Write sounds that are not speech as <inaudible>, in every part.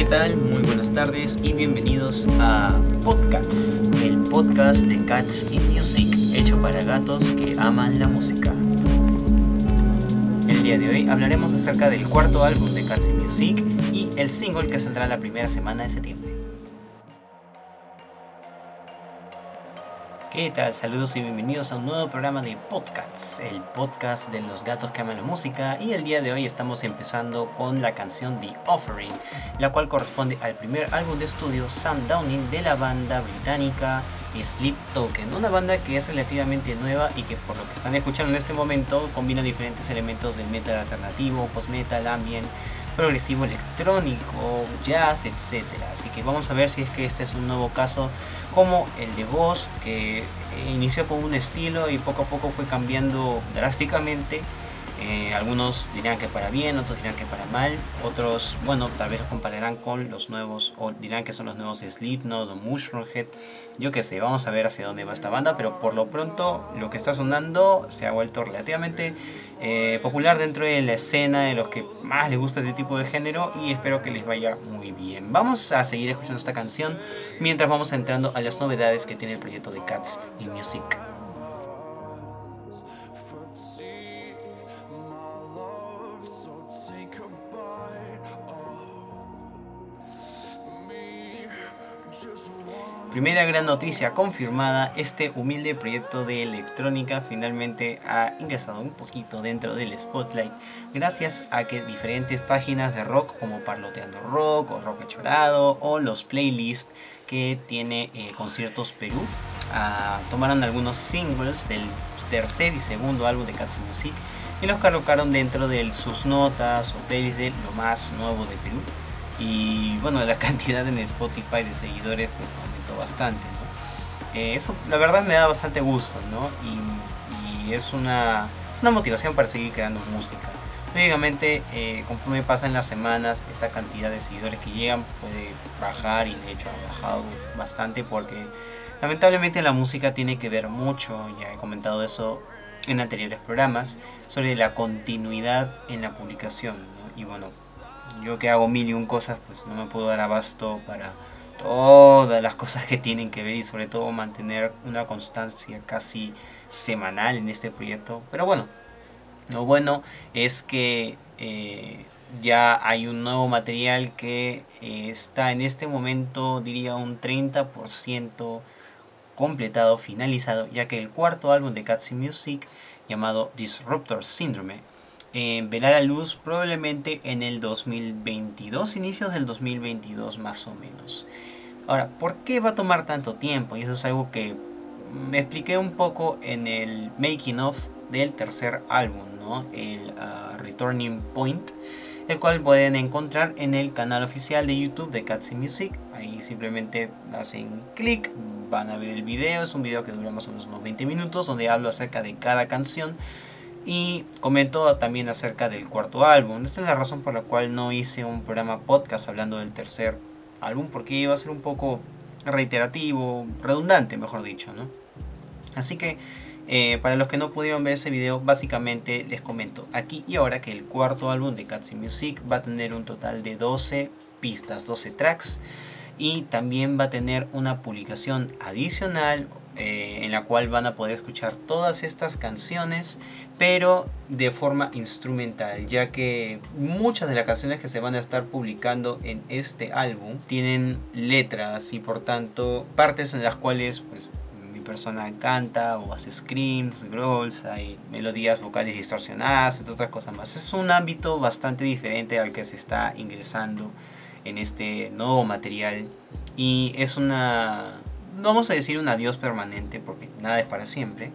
¿qué tal? Muy buenas tardes y bienvenidos a Podcasts, el podcast de Cats in Music, hecho para gatos que aman la música. El día de hoy hablaremos acerca del cuarto álbum de Cats in Music y el single que saldrá la primera semana de septiembre. ¿Qué tal? Saludos y bienvenidos a un nuevo programa de Podcasts, el podcast de los gatos que aman la música. Y el día de hoy estamos empezando con la canción The Offering, la cual corresponde al primer álbum de estudio Sam Downing de la banda británica Sleep Token, una banda que es relativamente nueva y que por lo que están escuchando en este momento combina diferentes elementos del metal alternativo, post-metal, ambient progresivo electrónico, jazz, etc. Así que vamos a ver si es que este es un nuevo caso como el de Ghost, que inició con un estilo y poco a poco fue cambiando drásticamente. Eh, algunos dirán que para bien, otros dirán que para mal, otros, bueno, tal vez lo compararán con los nuevos, o dirán que son los nuevos Slipknot o Mushroomhead. Yo qué sé, vamos a ver hacia dónde va esta banda, pero por lo pronto lo que está sonando se ha vuelto relativamente eh, popular dentro de la escena de los que más les gusta este tipo de género y espero que les vaya muy bien. Vamos a seguir escuchando esta canción mientras vamos entrando a las novedades que tiene el proyecto de Cats in Music. Primera gran noticia confirmada, este humilde proyecto de electrónica finalmente ha ingresado un poquito dentro del spotlight gracias a que diferentes páginas de rock como Parloteando Rock o Rock Chorado o los playlists que tiene eh, Conciertos Perú ah, tomaron algunos singles del tercer y segundo álbum de Cats Music y los colocaron dentro de sus notas o playlists de lo más nuevo de Perú y bueno la <laughs> cantidad en Spotify de seguidores pues bastante. Eh, eso la verdad me da bastante gusto ¿no? y, es, una, es una motivación para seguir creando música. Lógicamente, eh, conforme pasan las semanas, esta cantidad de seguidores que llegan puede bajar y de hecho ha bajado bastante porque lamentablemente la música tiene que ver mucho, ya he comentado eso en anteriores programas, sobre la continuidad en la publicación. Y bueno, yo que hago mil y un cosas, pues no me puedo dar abasto para todas las cosas que tienen que ver y sobre todo mantener una constancia casi semanal en este proyecto. Pero bueno, lo bueno es que eh, ya hay un nuevo material que eh, está en este momento, diría un 30% completado, finalizado, ya que el cuarto álbum de Catzy Music, llamado Disruptor Syndrome, eh, verá la luz probablemente en el 2022, inicios del 2022 más o menos. Ahora, ¿por qué va a tomar tanto tiempo? Y eso es algo que me expliqué un poco en el making of del tercer álbum, ¿no? el ah, Returning Point, el cual pueden encontrar en el canal oficial de YouTube de Cats Music. Ahí simplemente hacen clic, van a ver el video, es un video que dura más o menos unos 20 minutos, donde hablo acerca de cada canción y comento también acerca del cuarto álbum. Esta es la razón por la cual no hice un programa podcast hablando del tercer álbum porque iba a ser un poco reiterativo, redundante, mejor dicho, ¿no? Así que eh, para los que no pudieron ver ese video, básicamente les comento aquí y ahora que el cuarto álbum de Cats Music va a tener un total de 12 pistas, 12 tracks y también va a tener una publicación adicional eh, en la cual van a poder escuchar todas estas canciones, pero de forma instrumental, ya que muchas de las canciones que se van a estar publicando en este álbum tienen letras y por tanto partes en las cuales pues, mi persona canta o hace screams, growls, hay melodías vocales distorsionadas, entre otras cosas más. Es un ámbito bastante diferente al que se está ingresando en este nuevo material y es una vamos a decir un adiós permanente, porque nada es para siempre,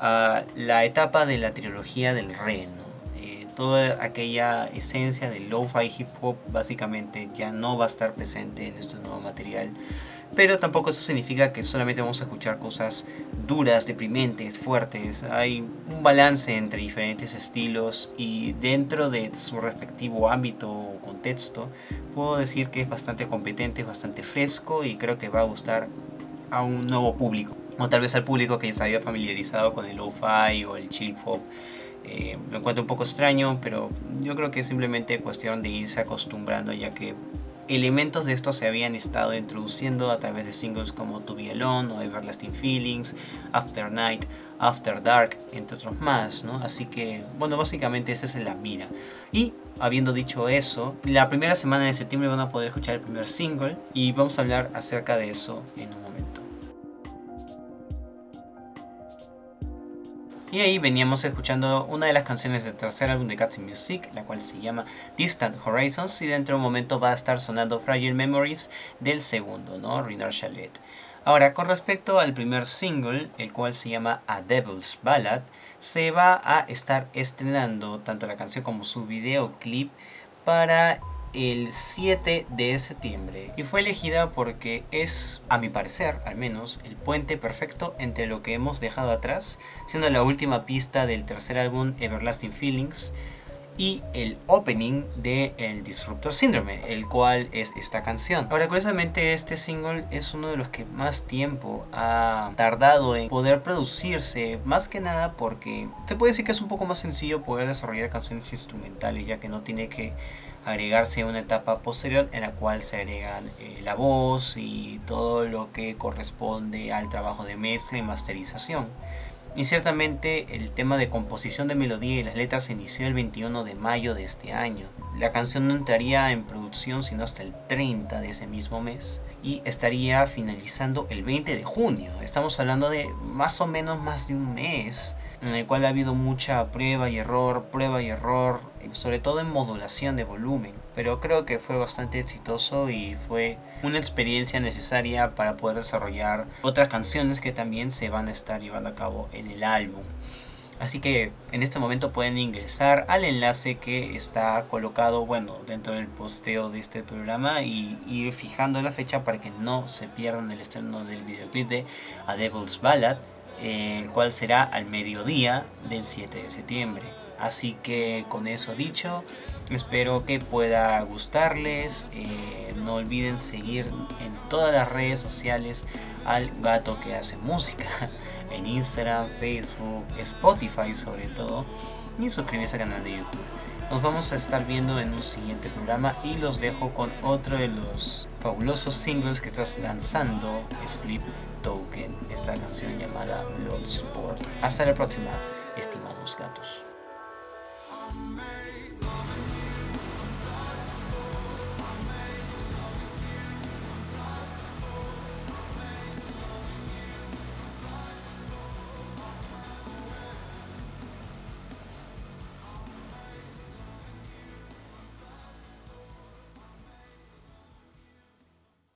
a la etapa de la trilogía del re, eh, toda aquella esencia del lo-fi hip hop básicamente ya no va a estar presente en este nuevo material. Pero tampoco eso significa que solamente vamos a escuchar cosas duras, deprimentes, fuertes. Hay un balance entre diferentes estilos y dentro de su respectivo ámbito o contexto, puedo decir que es bastante competente, bastante fresco y creo que va a gustar a un nuevo público. O tal vez al público que ya se había familiarizado con el lo-fi o el chill pop. Eh, lo encuentro un poco extraño, pero yo creo que es simplemente cuestión de irse acostumbrando, ya que elementos de esto se habían estado introduciendo a través de singles como To Be Alone o Everlasting Feelings, After Night, After Dark, entre otros más, ¿no? Así que, bueno, básicamente esa es la mira. Y habiendo dicho eso, la primera semana de septiembre van a poder escuchar el primer single y vamos a hablar acerca de eso en un Y ahí veníamos escuchando una de las canciones del tercer álbum de Cats Music, la cual se llama Distant Horizons, y dentro de un momento va a estar sonando Fragile Memories del segundo, ¿no? Rinar Chalet. Ahora, con respecto al primer single, el cual se llama A Devil's Ballad, se va a estar estrenando tanto la canción como su videoclip para el 7 de septiembre y fue elegida porque es, a mi parecer al menos, el puente perfecto entre lo que hemos dejado atrás, siendo la última pista del tercer álbum Everlasting Feelings y el opening de El Disruptor Syndrome, el cual es esta canción. Ahora, curiosamente, este single es uno de los que más tiempo ha tardado en poder producirse, más que nada porque se puede decir que es un poco más sencillo poder desarrollar canciones instrumentales, ya que no tiene que agregarse una etapa posterior en la cual se agregan eh, la voz y todo lo que corresponde al trabajo de mezcla y masterización. Y ciertamente el tema de composición de melodía y las letras se inició el 21 de mayo de este año. La canción no entraría en producción sino hasta el 30 de ese mismo mes y estaría finalizando el 20 de junio. Estamos hablando de más o menos más de un mes en el cual ha habido mucha prueba y error, prueba y error, sobre todo en modulación de volumen. Pero creo que fue bastante exitoso y fue una experiencia necesaria para poder desarrollar otras canciones que también se van a estar llevando a cabo en el álbum. Así que en este momento pueden ingresar al enlace que está colocado, bueno, dentro del posteo de este programa y ir fijando la fecha para que no se pierdan el estreno del videoclip de A Devil's Ballad, el cual será al mediodía del 7 de septiembre. Así que con eso dicho, espero que pueda gustarles. Eh, no olviden seguir en todas las redes sociales al gato que hace música <laughs> en Instagram, Facebook, Spotify sobre todo y suscribirse al canal de YouTube. Nos vamos a estar viendo en un siguiente programa y los dejo con otro de los fabulosos singles que estás lanzando, Sleep Token, esta canción llamada Sport. Hasta la próxima, estimados gatos. man.